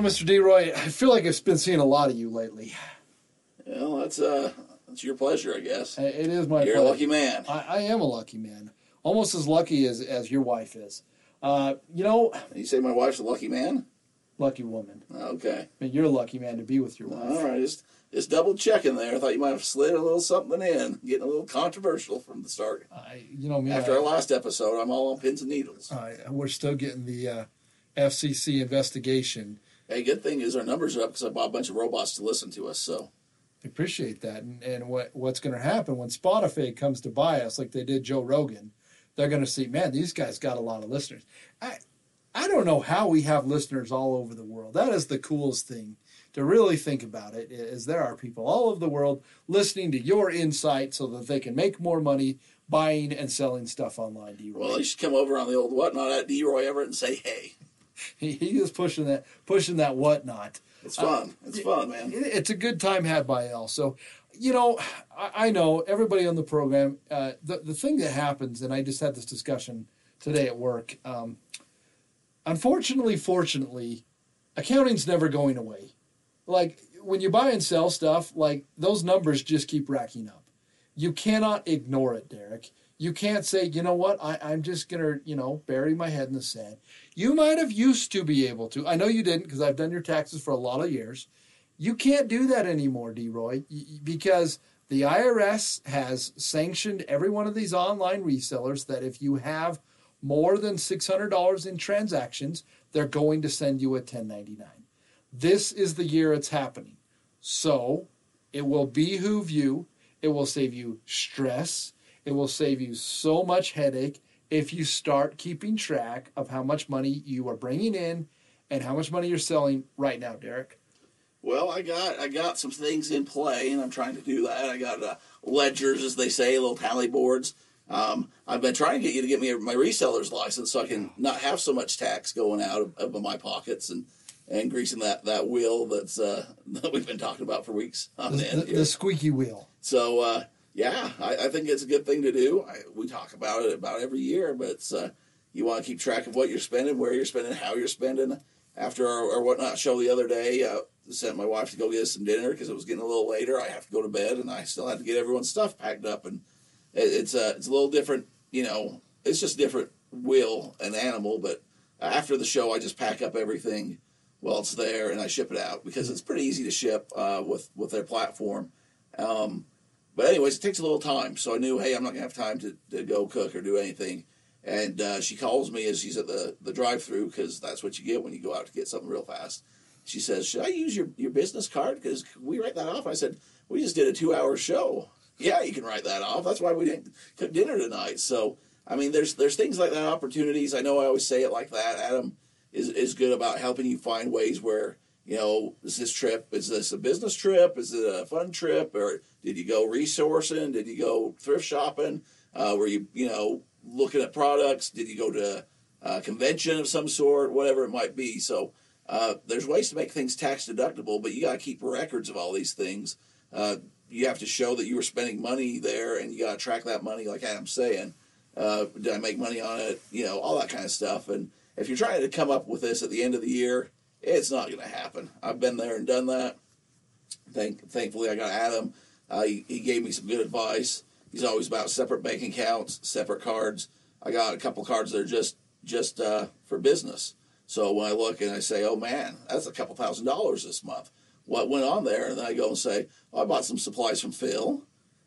Well, Mr. DeRoy, I feel like I've been seeing a lot of you lately. Well, that's uh, that's your pleasure, I guess. It is my You're a lucky man. I, I am a lucky man, almost as lucky as as your wife is. Uh, you know, You say my wife's a lucky man? lucky woman. Okay. I mean, you're a lucky man to be with your wife. All right, just just double checking there. I thought you might have slid a little something in, getting a little controversial from the start. I, you know me. After I- our last episode, I'm all on pins and needles. I, we're still getting the uh, FCC investigation. Hey, good thing is our numbers are up because I bought a bunch of robots to listen to us. So I appreciate that. And, and what what's going to happen when Spotify comes to buy us, like they did Joe Rogan, they're going to see, man, these guys got a lot of listeners. I I don't know how we have listeners all over the world. That is the coolest thing to really think about it. Is there are people all over the world listening to your insight so that they can make more money buying and selling stuff online. D-Roy. well, you should come over on the old whatnot at D. Roy Everitt and say, "Hey, he, is pushing that pushing that whatnot. it's fun. It's fun, man." It's a good time had by L. So, you know, I, I know everybody on the program. Uh, the the thing that happens, and I just had this discussion today at work. Um, unfortunately, fortunately, accounting's never going away. Like when you buy and sell stuff, like those numbers just keep racking up. You cannot ignore it, Derek. You can't say, you know what, I, I'm just gonna, you know, bury my head in the sand. You might have used to be able to. I know you didn't because I've done your taxes for a lot of years. You can't do that anymore, D. Roy, because the IRS has sanctioned every one of these online resellers that if you have more than $600 in transactions, they're going to send you a 1099. This is the year it's happening. So it will behoove you. It will save you stress. It will save you so much headache if you start keeping track of how much money you are bringing in and how much money you're selling right now, Derek. Well, I got I got some things in play, and I'm trying to do that. I got uh, ledgers, as they say, little tally boards. Um, I've been trying to get you to get me my reseller's license so I can not have so much tax going out of, of my pockets and, and greasing that, that wheel that's uh, that we've been talking about for weeks on The, end. the, the squeaky wheel. So uh, yeah, I, I think it's a good thing to do. I, we talk about it about every year, but uh, you want to keep track of what you're spending, where you're spending, how you're spending. After our, our whatnot show the other day, uh, sent my wife to go get us some dinner because it was getting a little later. I have to go to bed, and I still had to get everyone's stuff packed up, and it, it's uh, it's a little different. You know, it's just different will and animal. But after the show, I just pack up everything while it's there, and I ship it out because it's pretty easy to ship uh, with with their platform. Um, but anyways, it takes a little time. So I knew, hey, I'm not gonna have time to, to go cook or do anything. And uh, she calls me as she's at the, the drive through because that's what you get when you go out to get something real fast. She says, "Should I use your, your business card? Because we write that off." I said, "We just did a two hour show. Yeah, you can write that off. That's why we didn't cook dinner tonight." So I mean, there's there's things like that, opportunities. I know I always say it like that. Adam is is good about helping you find ways where you know is this trip is this a business trip? Is it a fun trip? Or did you go resourcing? Did you go thrift shopping? Uh, were you you know looking at products? Did you go to a convention of some sort? Whatever it might be. So. Uh, there's ways to make things tax deductible, but you got to keep records of all these things. Uh, you have to show that you were spending money there, and you got to track that money, like Adam's saying. Uh, did I make money on it? You know, all that kind of stuff. And if you're trying to come up with this at the end of the year, it's not going to happen. I've been there and done that. Thank, thankfully, I got Adam. Uh, he, he gave me some good advice. He's always about separate bank accounts, separate cards. I got a couple cards that are just just uh, for business. So when I look and I say, "Oh man, that's a couple thousand dollars this month," what went on there? And then I go and say, oh, "I bought some supplies from Phil.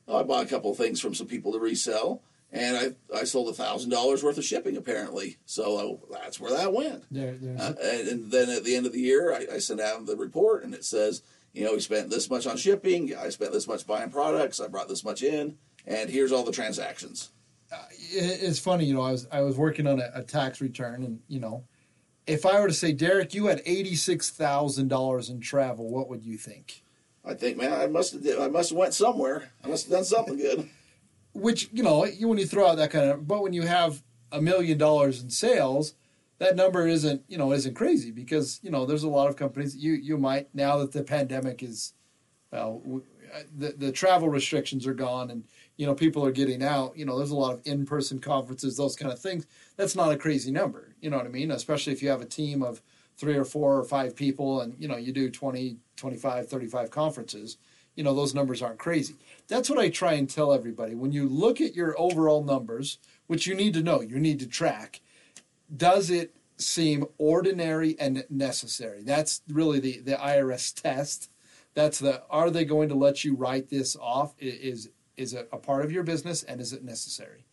Oh, I bought a couple things from some people to resell." And I, I sold a thousand dollars worth of shipping apparently, so uh, that's where that went. There, Uh, and, and then at the end of the year, I, I send out the report, and it says, you know, we spent this much on shipping. I spent this much buying products. I brought this much in, and here's all the transactions. it- it's funny, you know. I was I was working on a, a tax return, and you know, if I were to say, Derek, you had eighty six thousand dollars in travel, what would you think? I think, man, I must have. I must have went somewhere. I must have done something good. Which you know, you when you throw out that kind of, but when you have a million dollars in sales, that number isn't you know isn't crazy because you know there's a lot of companies you you might now that the pandemic is, well, uh, the the travel restrictions are gone and you know people are getting out. You know, there's a lot of in person conferences, those kind of things. That's not a crazy number. You know what I mean? Especially if you have a team of three or four or five people and you know you do 20 25 35 conferences you know those numbers aren't crazy. That's what i try and tell everybody. When you look at your overall numbers which you need to know you need to track does it seem ordinary and necessary? That's really the, the irs test. That's the are they going to let you write this off? Is is it a part of your business and is it necessary?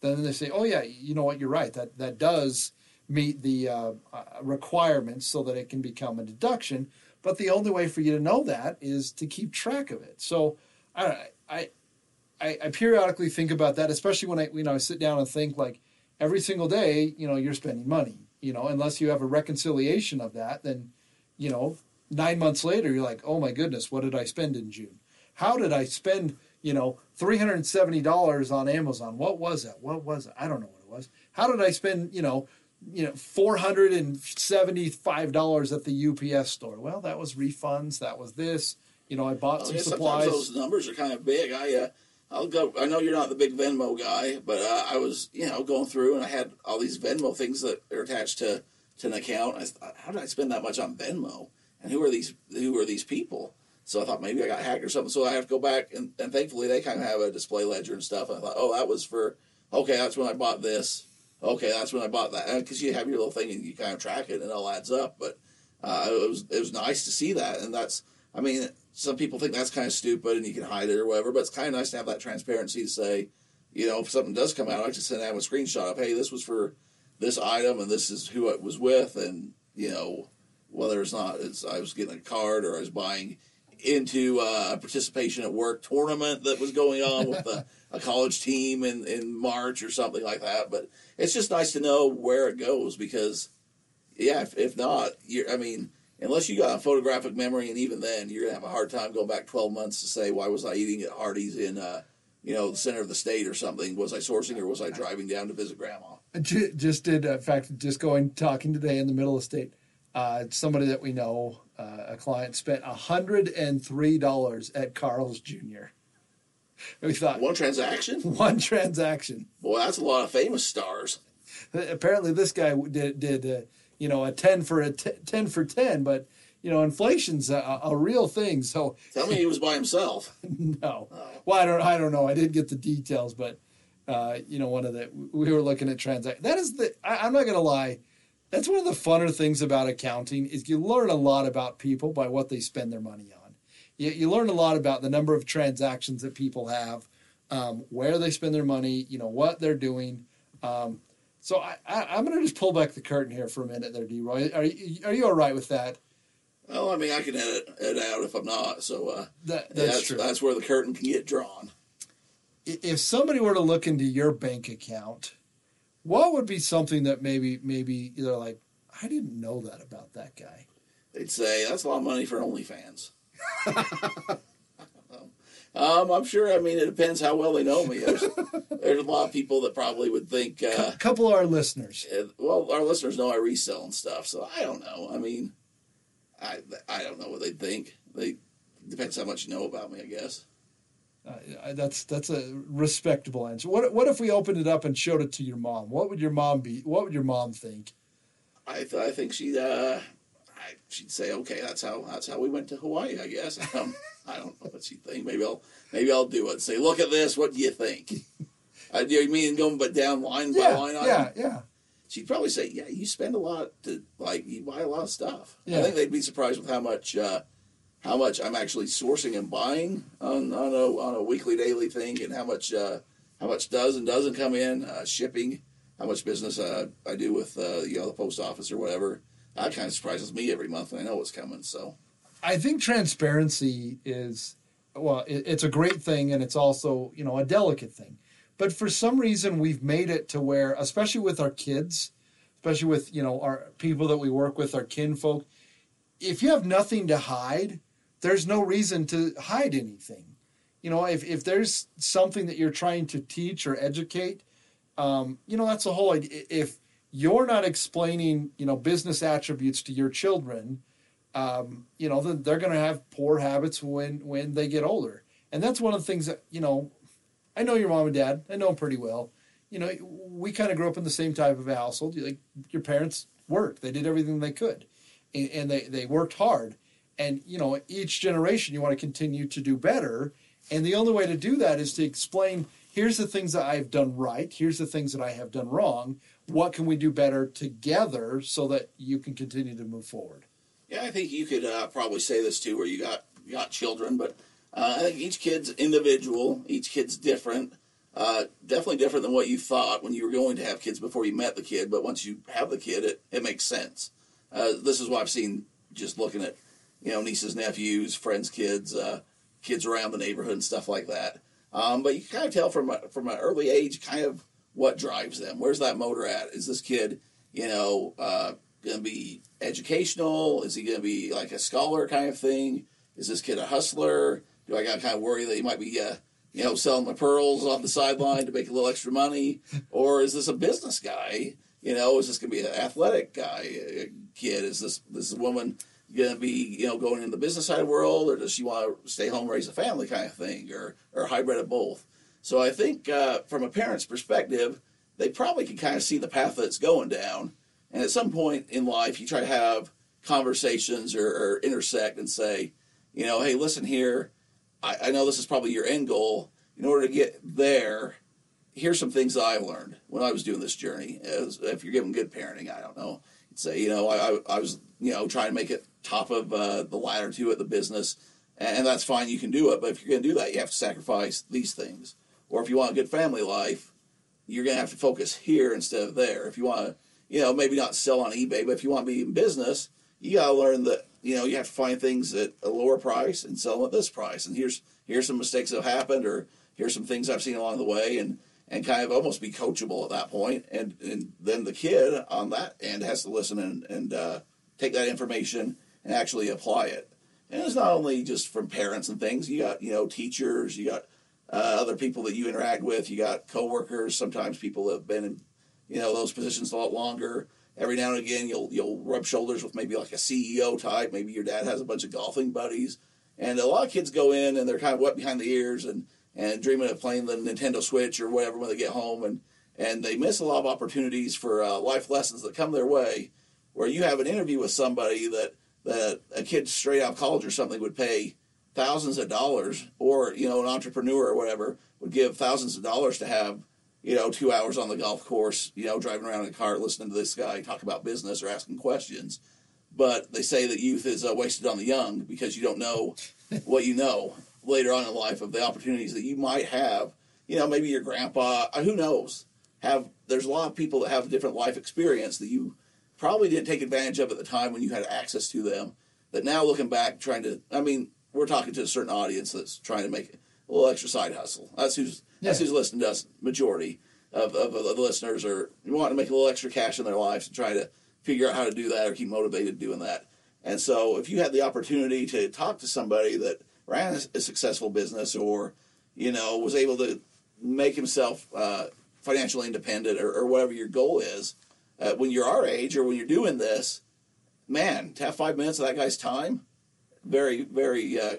Then they say oh yeah you know what? You're right. That that does meet the uh, uh, requirements so that it can become a deduction but the only way for you to know that is to keep track of it. So i i i, I periodically think about that especially when i you know I sit down and think like every single day you know you're spending money you know unless you have a reconciliation of that then you know nine months later you're like oh my goodness what did i spend in june? How did i spend you know $370 on amazon? What was that what was it? I don't know what it was. How did i spend you know you know $475 at the ups store well that was refunds that was this you know i bought Oh, some yeah, supplies sometimes those numbers are kind of big. I uh, I'll go. I know you're not the big Venmo guy, but uh, I was you know going through and I had all these Venmo things that are attached to to an account. I thought, how did I spend that much on Venmo? And who are these who are these people? So I thought maybe I got hacked or something. So I have to go back and, and thankfully they kind of have a display ledger and stuff. And I thought, oh, that was for okay. That's when I bought this. Okay, that's when I bought that. Because you have your little thing and you kind of track it and it all adds up. But uh, it was it was nice to see that, and that's I mean, some people think that's kind of stupid and you can hide it or whatever, but it's kind of nice to have that transparency to say, you know, if something does come out, I just send out a screenshot of, hey, this was for this item and this is who it was with, and you know, whether it's not, it's I was getting a card or I was buying into uh, a participation at work tournament that was going on with a, a college team in in March or something like that. But it's just nice to know where it goes because, yeah, if, if not, I mean unless you got a photographic memory, and even then, you're gonna have a hard time going back 12 months to say, why was I eating at Hardee's in, uh, you know, the center of the state or something? Was I sourcing or was I driving down to visit grandma? I ju- just did uh, in fact just going talking today in the middle of state uh, somebody that we know uh, a client spent $103 at carl's jr we thought One transaction? one transaction Boy, that's a lot of famous stars. apparently this guy did did uh, you know a 10 for a t- 10 for 10 but you know inflation's a, a real thing so Tell me he was by himself. no well i don't i don't know i didn't get the details but uh, you know one of the we were looking at transact that is the I, i'm not gonna lie that's one of the funner things about accounting is you learn a lot about people by what they spend their money on you, you learn a lot about the number of transactions that people have um, where they spend their money you know what they're doing um, so I, I, i'm gonna just pull back the curtain here for a minute there d-roy are you, are you all right with that Well, I mean, I can edit it out if I'm not. So uh, that, yeah, that's that's, true that's where the curtain can get drawn. if somebody were to look into your bank account, what would be something that maybe maybe they're like, I didn't know that about that guy. They'd say that's a lot of money for OnlyFans. um, I'm sure. I mean, it depends how well they know me. There's, there's a lot of people that probably would think. Uh, A couple of our listeners. Uh, well, our listeners know I resell and stuff, so I don't know. I mean, I I don't know what they think. They depends how much you know about me, I guess. Uh, that's that's a respectable answer. What what if we opened it up and showed it to your mom? What would your mom be? What would your mom think? I th- I think she'd uh, I, she'd say, okay, that's how that's how we went to Hawaii, I guess. Um, I don't know what she'd think. Maybe I'll maybe I'll do it. Say, look at this. What do you think? uh, do you mean going but down line by line? yeah, yeah. She'd probably say, yeah, you spend a lot to like you buy a lot of stuff. Yeah. I think they'd be surprised with how much. Uh, how much I'm actually sourcing and buying on, on a on a weekly daily thing, and how much uh, how much does and doesn't come in, uh, shipping, how much business uh, I do with uh, you know the post office or whatever. That kind of surprises me every month when I know what's coming. So I think transparency is well, it, it's a great thing, and it's also you know a delicate thing. But for some reason, we've made it to where, especially with our kids, especially with you know our people that we work with, our kinfolk, if you have nothing to hide, there's no reason to hide anything. You know, if if there's something that you're trying to teach or educate, um, you know, that's the whole idea. If you're not explaining, you know, business attributes to your children, um, you know, they're going to have poor habits when when they get older. And that's one of the things that you know. I know your mom and dad. I know them pretty well. You know, we kind of grew up in the same type of household. Like your parents worked; they did everything they could, and, and they they worked hard. And you know, each generation you want to continue to do better. And the only way to do that is to explain. Here's the things that I've done right. Here's the things that I have done wrong. What can we do better together so that you can continue to move forward? Yeah, I think you could uh, probably say this too, where you got you got children, but uh, I think each kid's individual, each kid's different. Uh, definitely different than what you thought when you were going to have kids before you met the kid. But once you have the kid, it, it makes sense. Uh, this is what I've seen just looking at, you know, nieces, nephews, friends' kids, uh, kids around the neighborhood and stuff like that. Um, but you can kind of tell from a, from an early age, kind of what drives them. Where's that motor at? Is this kid, you know, uh, going to be educational? Is he going to be like a scholar kind of thing? Is this kid a hustler? Do I got kind of worry that he might be, uh, you know, selling my pearls on the sideline to make a little extra money? Or is this a business guy? You know, is this going to be an athletic guy, a kid? Is this this woman going to be, you know, going in the business side of the world, or does she want to stay home, raise a family kind of thing, or or hybrid of both? So I think uh, from a parent's perspective, they probably can kind of see the path that it's going down. And at some point in life, you try to have conversations or, or intersect and say, you know, hey, listen here, I, I know this is probably your end goal. In order to get there, here's some things that I learned when I was doing this journey. As, if you're giving good parenting, I don't know. You'd say, you know, I, I, was, you know, trying to make it top of uh, the ladder to it, the business, and that's fine. You can do it, but if you're going to do that, you have to sacrifice these things. Or if you want a good family life, you're going to have to focus here instead of there. If you want to, you know, maybe not sell on eBay, but if you want to be in business, you got to learn that you know you have to find things at a lower price and sell them at this price. And here's here's some mistakes that have happened, or here's some things I've seen along the way, and and kind of almost be coachable at that point. And and then the kid on that end has to listen and and uh, take that information and actually apply it. And it's not only just from parents and things. You got you know teachers, you got uh, other people that you interact with. You got coworkers. Sometimes people have been in you know those positions a lot longer. Every now and again, you'll you'll rub shoulders with maybe like a CEO type. Maybe your dad has a bunch of golfing buddies, and a lot of kids go in and they're kind of wet behind the ears and and dreaming of playing the Nintendo Switch or whatever when they get home, and and they miss a lot of opportunities for uh, life lessons that come their way. Where you have an interview with somebody that that a kid straight out of college or something would pay thousands of dollars, or you know an entrepreneur or whatever would give thousands of dollars to have you know, two hours on the golf course, you know, driving around in a car, listening to this guy talk about business or asking questions. But they say that youth is uh, wasted on the young because you don't know what you know later on in life of the opportunities that you might have. You know, maybe your grandpa, uh, who knows? Have there's a lot of people that have a different life experience that you probably didn't take advantage of at the time when you had access to them. That now looking back, trying to, I mean, we're talking to a certain audience that's trying to make a little extra side hustle. That's who's. That's who's listening to us. Majority of, of, of the listeners are wanting to make a little extra cash in their lives and try to figure out how to do that or keep motivated doing that. And so, if you had the opportunity to talk to somebody that ran a, successful business or you know was able to make himself uh, financially independent or, or whatever your goal is, uh, when you're our age or when you're doing this, man, to have five minutes of that guy's time, very, very, uh,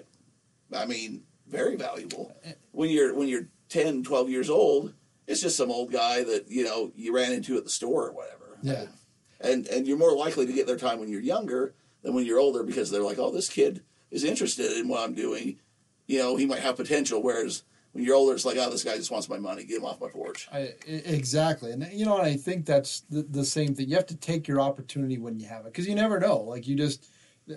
I mean, very valuable. When you're when you're 10, 12 years old, it's just some old guy that you know you ran into at the store or whatever. Yeah. And and you're more likely to get their time when you're younger than when you're older because they're like, oh, this kid is interested in what I'm doing. You know, he might have potential. Whereas when you're older, it's like, oh, this guy just wants my money. Get him off my porch. I, exactly, and you know, and I think that's the, the same thing. You have to take your opportunity when you have it, because you never know. Like you just uh,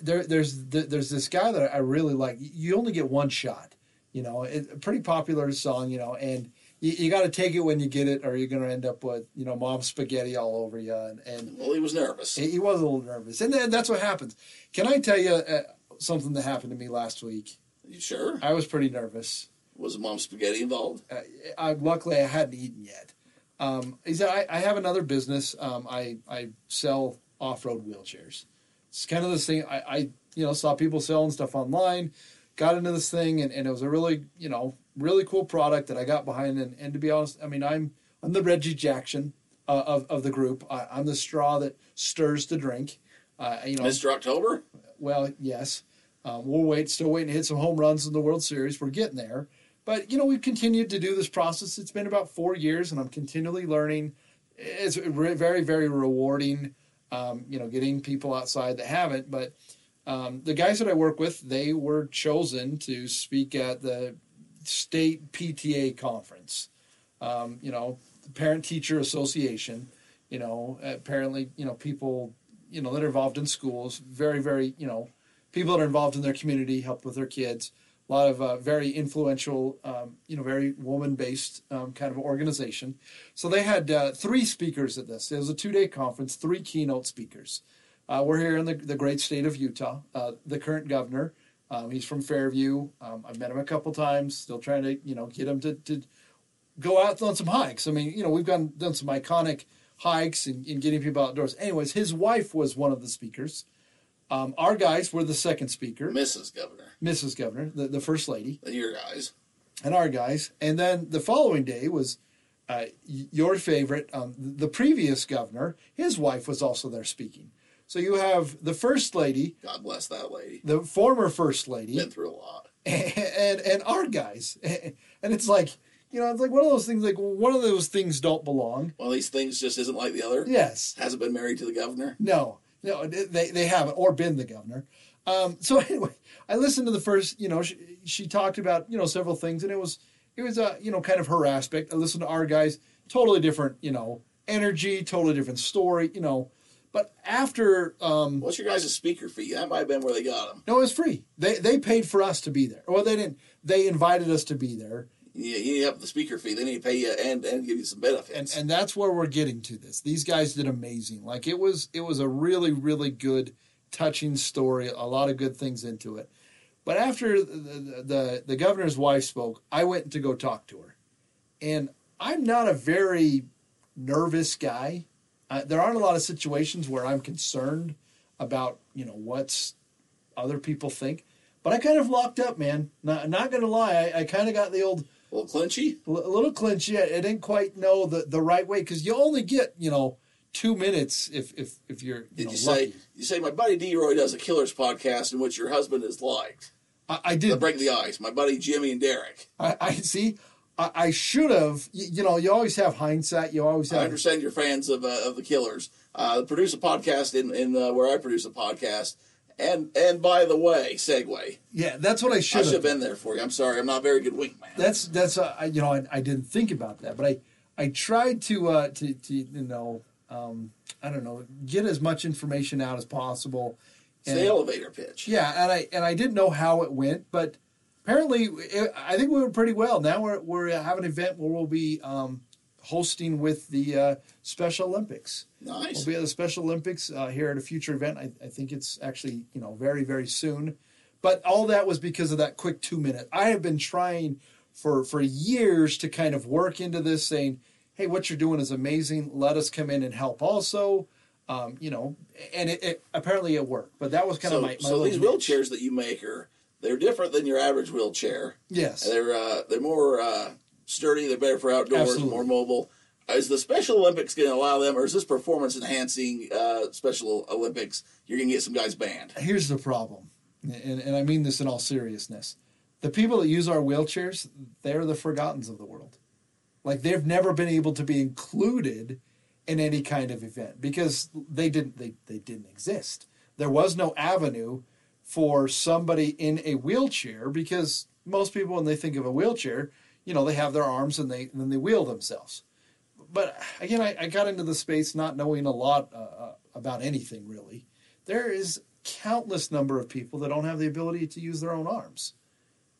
there, there's there's this guy that I really like. You only get one shot. You know, it, a pretty popular song. You know, and you, you got to take it when you get it, or you're going to end up with you know mom spaghetti all over you. And, and Well, he was nervous. he he was a little nervous, and then that's what happens. Can I tell you uh, something that happened to me last week? You sure? I was pretty nervous. Was mom spaghetti involved? uh, I, luckily I hadn't eaten yet. Um, he said, I, I have another business. Um, I, I sell off road wheelchairs. It's kind of this thing. I, I you know saw people selling stuff online, got into this thing, and, and it was a really you know really cool product that I got behind. And, and to be honest, I mean I'm I'm the Reggie Jackson uh, of of the group. I, I'm the straw that stirs the drink. Uh, you know, Mr. October? well, yes. Um, we'll wait, still waiting to hit some home runs in the World Series. We're getting there. But, you know, we've continued to do this process. It's been about four years, and I'm continually learning. It's re- very, very rewarding, um, you know, getting people outside that haven't. But um, the guys that I work with, they were chosen to speak at the state PTA conference, um, you know, the Parent Teacher Association. You know, apparently, you know, people, you know, that are involved in schools, very, very, you know, people that are involved in their community, help with their kids. A lot of uh, very influential, um, you know, very woman-based um, kind of organization. So they had uh, three speakers at this. It was a two-day conference, three keynote speakers. Uh, we're here in the, the great state of Utah. Uh, the current governor, um, he's from Fairview. Um, I've met him a couple times. Still trying to, you know, get him to, to go out on some hikes. I mean, you know, we've gone done some iconic hikes and, and getting people outdoors. Anyways, his wife was one of the speakers. Um, our guys were the second speaker, Mrs. Governor. Mrs. Governor, the, the first lady, And your guys. and our guys. And then the following day was uh, your favorite, um, the previous governor. His wife was also there speaking. So you have the first lady, God bless that lady. the former first lady, Been through a lot. and and our guys. And it's like you know, it's like one of those things. Like one of those things don't belong. One of these things just isn't like the other. Yes. Hasn't been married to the governor. No, no, they they haven't or been the governor. Um, so anyway, I listened to the first. You know, she, she talked about you know several things, and it was it was uh, you know kind of her aspect. I listened to our guys, totally different. You know, energy, totally different story. You know, but after um, What's your guys' speaker fee? That might have been where they got them. no, it was free. They they paid for us to be there. Well, they didn't. They invited us to be there. You, you need up the speaker fee. They need to pay you and, and give you some benefits. and and that's where we're getting to this. These guys did amazing. Like it was it was a really really good touching story. A lot of good things into it. But after the the, the, the governor's wife spoke, I went to go talk to her, and I'm not a very nervous guy. Uh, there aren't a lot of situations where I'm concerned about you know what's other people think. But I kind of locked up, man. Not, not gonna lie, I, I kind of got the old a little clinchy. a little clinchy. I, I didn't quite know the, the right way because you only get you know two minutes if if if you're you Did know, you say you say my buddy D Roy does a Killers podcast in which your husband is liked? I, I did. break the ice. My buddy Jimmy and Derek. I, I see. I, I should have. You, you know, you always have hindsight. You always have. I understand you're fans of uh, of the Killers. Uh, produce a podcast in in uh, where I produce a podcast. And and by the way, segue. Yeah, that's what I I should should have been there for you. I'm sorry. I'm not a very good wingman. That's that's uh, I, you know I, I didn't think about that, but I I tried to uh, to to you know um, I don't know get as much information out as possible. It's the elevator pitch. Yeah, and I and I didn't know how it went, but apparently it, I think we were pretty well. Now we're we're having an event where we'll be um, hosting with the uh, Special Olympics. Nice. We'll be at the Special Olympics uh, here at a future event. I, I think it's actually you know very very soon. But all that was because of that quick two minute. I have been trying for for years to kind of work into this, saying, "Hey, what you're doing is amazing. Let us come in and help." Also, um, you know, and it, it apparently it worked. But that was kind so, of my, my so these niche. wheelchairs that you make are they're different than your average wheelchair. Yes. They're uh, they're more uh, sturdy. They're better for outdoors. Absolutely. More mobile. Is the Special Olympics going to allow them, or is this performance enhancing uh, Special Olympics? You're going to get some guys banned. Here's the problem, and, and I mean this in all seriousness. The people that use our wheelchairs, they're the forgottens of the world. Like they've never been able to be included in any kind of event because they didn't they, they didn't exist. There was no avenue for somebody in a wheelchair because most people when they think of a wheelchair, you know, they have their arms and they and then they wheel themselves. But again, I, I got into the space not knowing a lot uh, uh, about anything really. There is countless number of people that don't have the ability to use their own arms,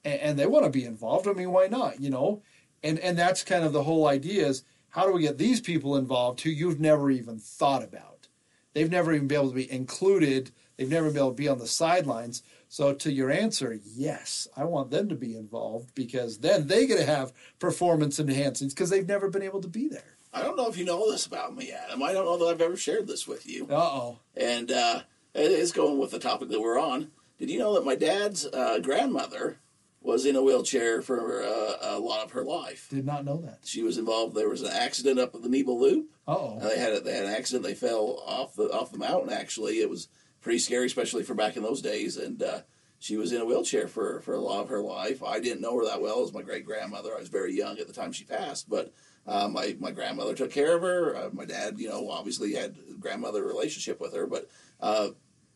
and, and they want to be involved. I mean, why not? You know, and and that's kind of the whole idea is how do we get these people involved who you've never even thought about? They've never even been able to be included. They've never been able to be on the sidelines. So to your answer, yes, I want them to be involved because then they get to have performance enhancing because they've never been able to be there. I don't know if you know this about me, Adam. I don't know that I've ever shared this with you. Uh oh. And uh, it is going with the topic that we're on. Did you know that my dad's uh, grandmother was in a wheelchair for uh, a lot of her life? Did not know that. She was involved. There was an accident up at the Nebo Loop. Oh. They had a, they had an accident. They fell off the off the mountain. Actually, it was pretty scary, especially for back in those days. And uh, she was in a wheelchair for for a lot of her life. I didn't know her that well as my great grandmother. I was very young at the time she passed, but. Uh, my my grandmother took care of her. Uh, my dad, you know, obviously had a grandmother relationship with her, but uh,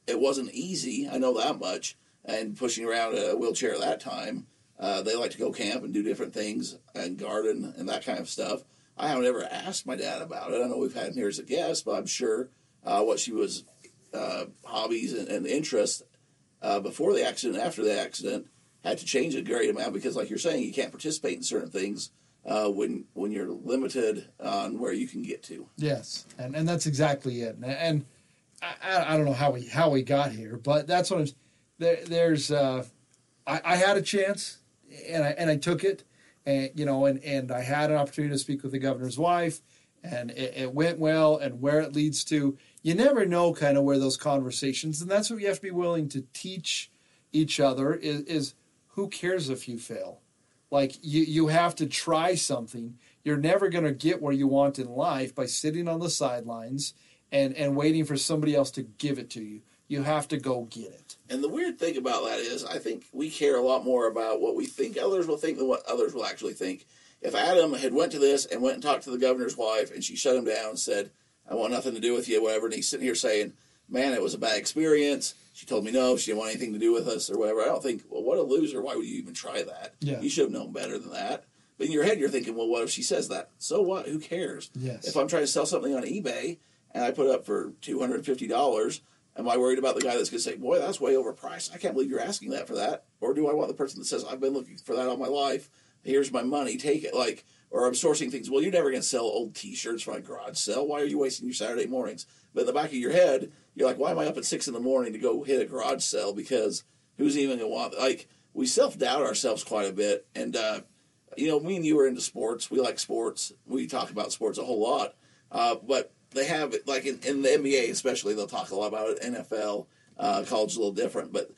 it wasn't easy. I know that much. And pushing around a wheelchair at that time, uh, they like to go camp and do different things and garden and that kind of stuff. I haven't ever asked my dad about it. I know we've had him here as a guest, but I'm sure uh, what she was uh, hobbies and, and interests uh, before the accident, after the accident, had to change a great amount because, like you're saying, you can't participate in certain things uh, when when you're limited on where you can get to. Yes, and and that's exactly it. And, and I, I don't know how we how we got here, but that's what I'm. There, there's uh, I, I had a chance, and I and I took it, and you know, and and I had an opportunity to speak with the governor's wife, and it, it went well. And where it leads to, you never know, kind of where those conversations, and that's what you have to be willing to teach each other is, is who cares if you fail like you, you have to try something you're never going to get where you want in life by sitting on the sidelines and and waiting for somebody else to give it to you you have to go get it And the weird thing about that is, I think we care a lot more about what we think others will think than what others will actually think. If Adam had went to this and went and talked to the governor's wife, and she shut him down and said, "I want nothing to do with you," whatever, and he's sitting here saying, "Man, it was a bad experience." She told me no, she didn't want anything to do with us or whatever. I don't think, well, what a loser. Why would you even try that? Yeah. You should have known better than that. But in your head, you're thinking, well, what if she says that? So what? Who cares? Yes. If I'm trying to sell something on eBay and I put it up for two hundred and fifty dollars, am I worried about the guy that's going to say, "Boy, that's way overpriced. I can't believe you're asking that for that"? Or do I want the person that says, "I've been looking for that all my life. Here's my money. Take it." Like, or I'm sourcing things. Well, you're never going to sell old T-shirts for a garage sale. Why are you wasting your Saturday mornings? But in the back of your head, you're like, "Why am I up at six in the morning to go hit a garage sale?" Because who's even going to want? Like, we self doubt ourselves quite a bit, and uh, you know, me and you are into sports. We like sports. We talk about sports a whole lot. Uh, but they have like in, in the NBA, especially. They'll talk a lot about it. NFL, uh, college a little different, but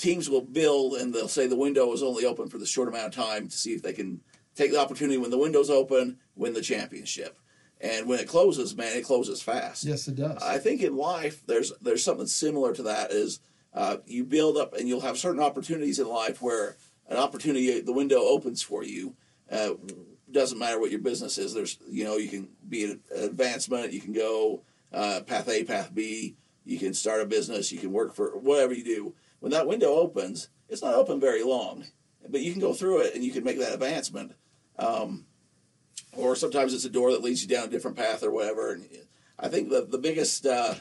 teams will build and they'll say the window is only open for the short amount of time to see if they can take the opportunity when the window's open, win the championship. And when it closes, man, it closes fast. yes it does I think in life there's there's something similar to that. Is uh, you build up and you'll have certain opportunities in life where an opportunity the window opens for you. Uh, doesn't matter what your business is. There's you know you can be an advancement. You can go uh, path A, path B. You can start a business. You can work for whatever you do. When that window opens, it's not open very long, but you can go through it and you can make that advancement. Um, or sometimes it's a door that leads you down a different path or whatever. And I think the the biggest uh,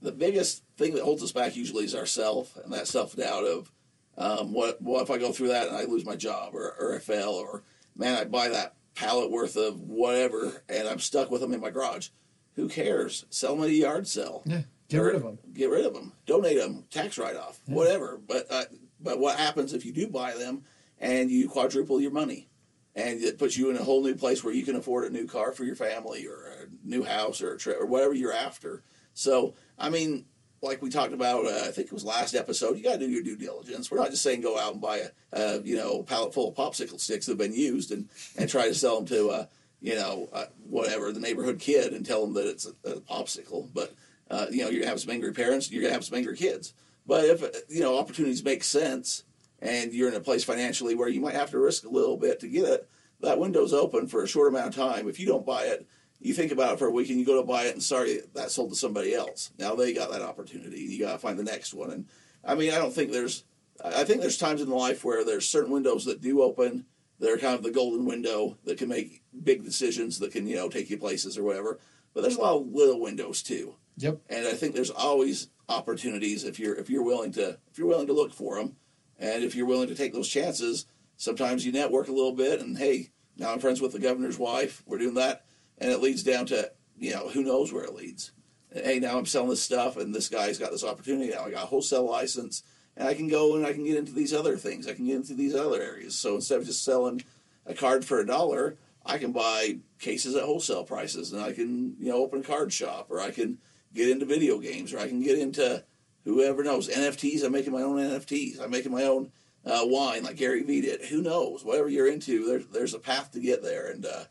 the biggest thing that holds us back usually is ourself and that self doubt of um, what what if I go through that and I lose my job or or I fail or man I buy that pallet worth of whatever and I'm stuck with them in my garage. Who cares? Sell them at a yard sale. yeah get rid of them Get rid of them. Donate them. Tax write off. Whatever. But uh, but what happens if you do buy them and you quadruple your money? And it puts you in a whole new place where you can afford a new car for your family or a new house or a trip or whatever you're after. So, I mean, like we talked about, uh, I think it was last episode, you got to do your due diligence. We're not just saying go out and buy a, a you know pallet full of popsicle sticks that have been used and, and try to sell them to uh, you know uh, whatever the neighborhood kid and tell them that it's a, a popsicle. But uh, you know you're gonna have some angry parents, you're gonna have some angry kids. But if you know opportunities make sense and you're in a place financially where you might have to risk a little bit to get it, that window's open for a short amount of time. If you don't buy it, you think about it for a week and you go to buy it and sorry that sold to somebody else. Now they got that opportunity. You got to find the next one. And I mean, I don't think there's. I think there's times in life where there's certain windows that do open. They're kind of the golden window that can make big decisions that can you know take you places or whatever. But there's a lot of little windows too. Yep And I think there's always opportunities if you're if you're willing to if you're willing to look for them, and if you're willing to take those chances. Sometimes you network a little bit, and hey, now I'm friends with the governor's wife. We're doing that, and it leads down to you know who knows where it leads. And, hey, now I'm selling this stuff, and this guy's got this opportunity. Now I got a wholesale license, and I can go and I can get into these other things. I can get into these other areas. So instead of just selling a card for a dollar, I can buy cases at wholesale prices, and I can you know open a card shop, or I can get into video games, or I can get into whoever knows NFTs. I'm making my own NFTs. I'm making my own uh, wine like Gary Vee did. Who knows? Whatever you're into, there's there's a path to get there. And uh,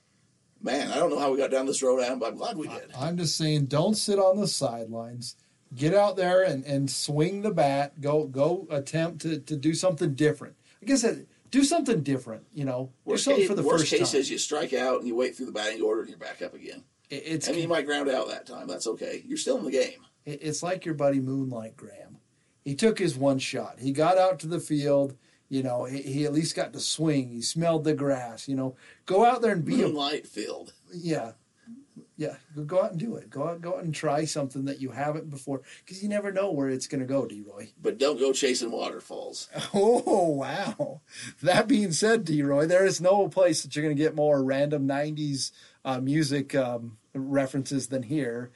man, I don't know how we got down this road, Adam, but I'm glad we did. I'm just saying, don't sit on the sidelines. Get out there and, and swing the bat. Go go attempt to, to do something different. I guess that do something different. You know, do Worst something case, for the worst first case time. is you strike out and you wait through the batting order and you're back up again. It- it's I mean, you might ground out that time. That's okay. You're still in the game. It's like your buddy Moonlight Graham. He took his one shot. He got out to the field. You know, he, he at least got to swing. He smelled the grass. You know, go out there and be a Moonlight field. yeah, yeah. Go- Go out and do it. Go out, go out and try something that you haven't before, because you never know where it's going to go, D-Roy. But don't go chasing waterfalls. Oh wow! That being said, D-Roy, there is no place that you're going to get more random '90s uh, music um, references than here,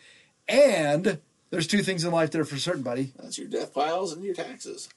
and there's two things in life that are for certain, buddy. That's your death piles and your taxes.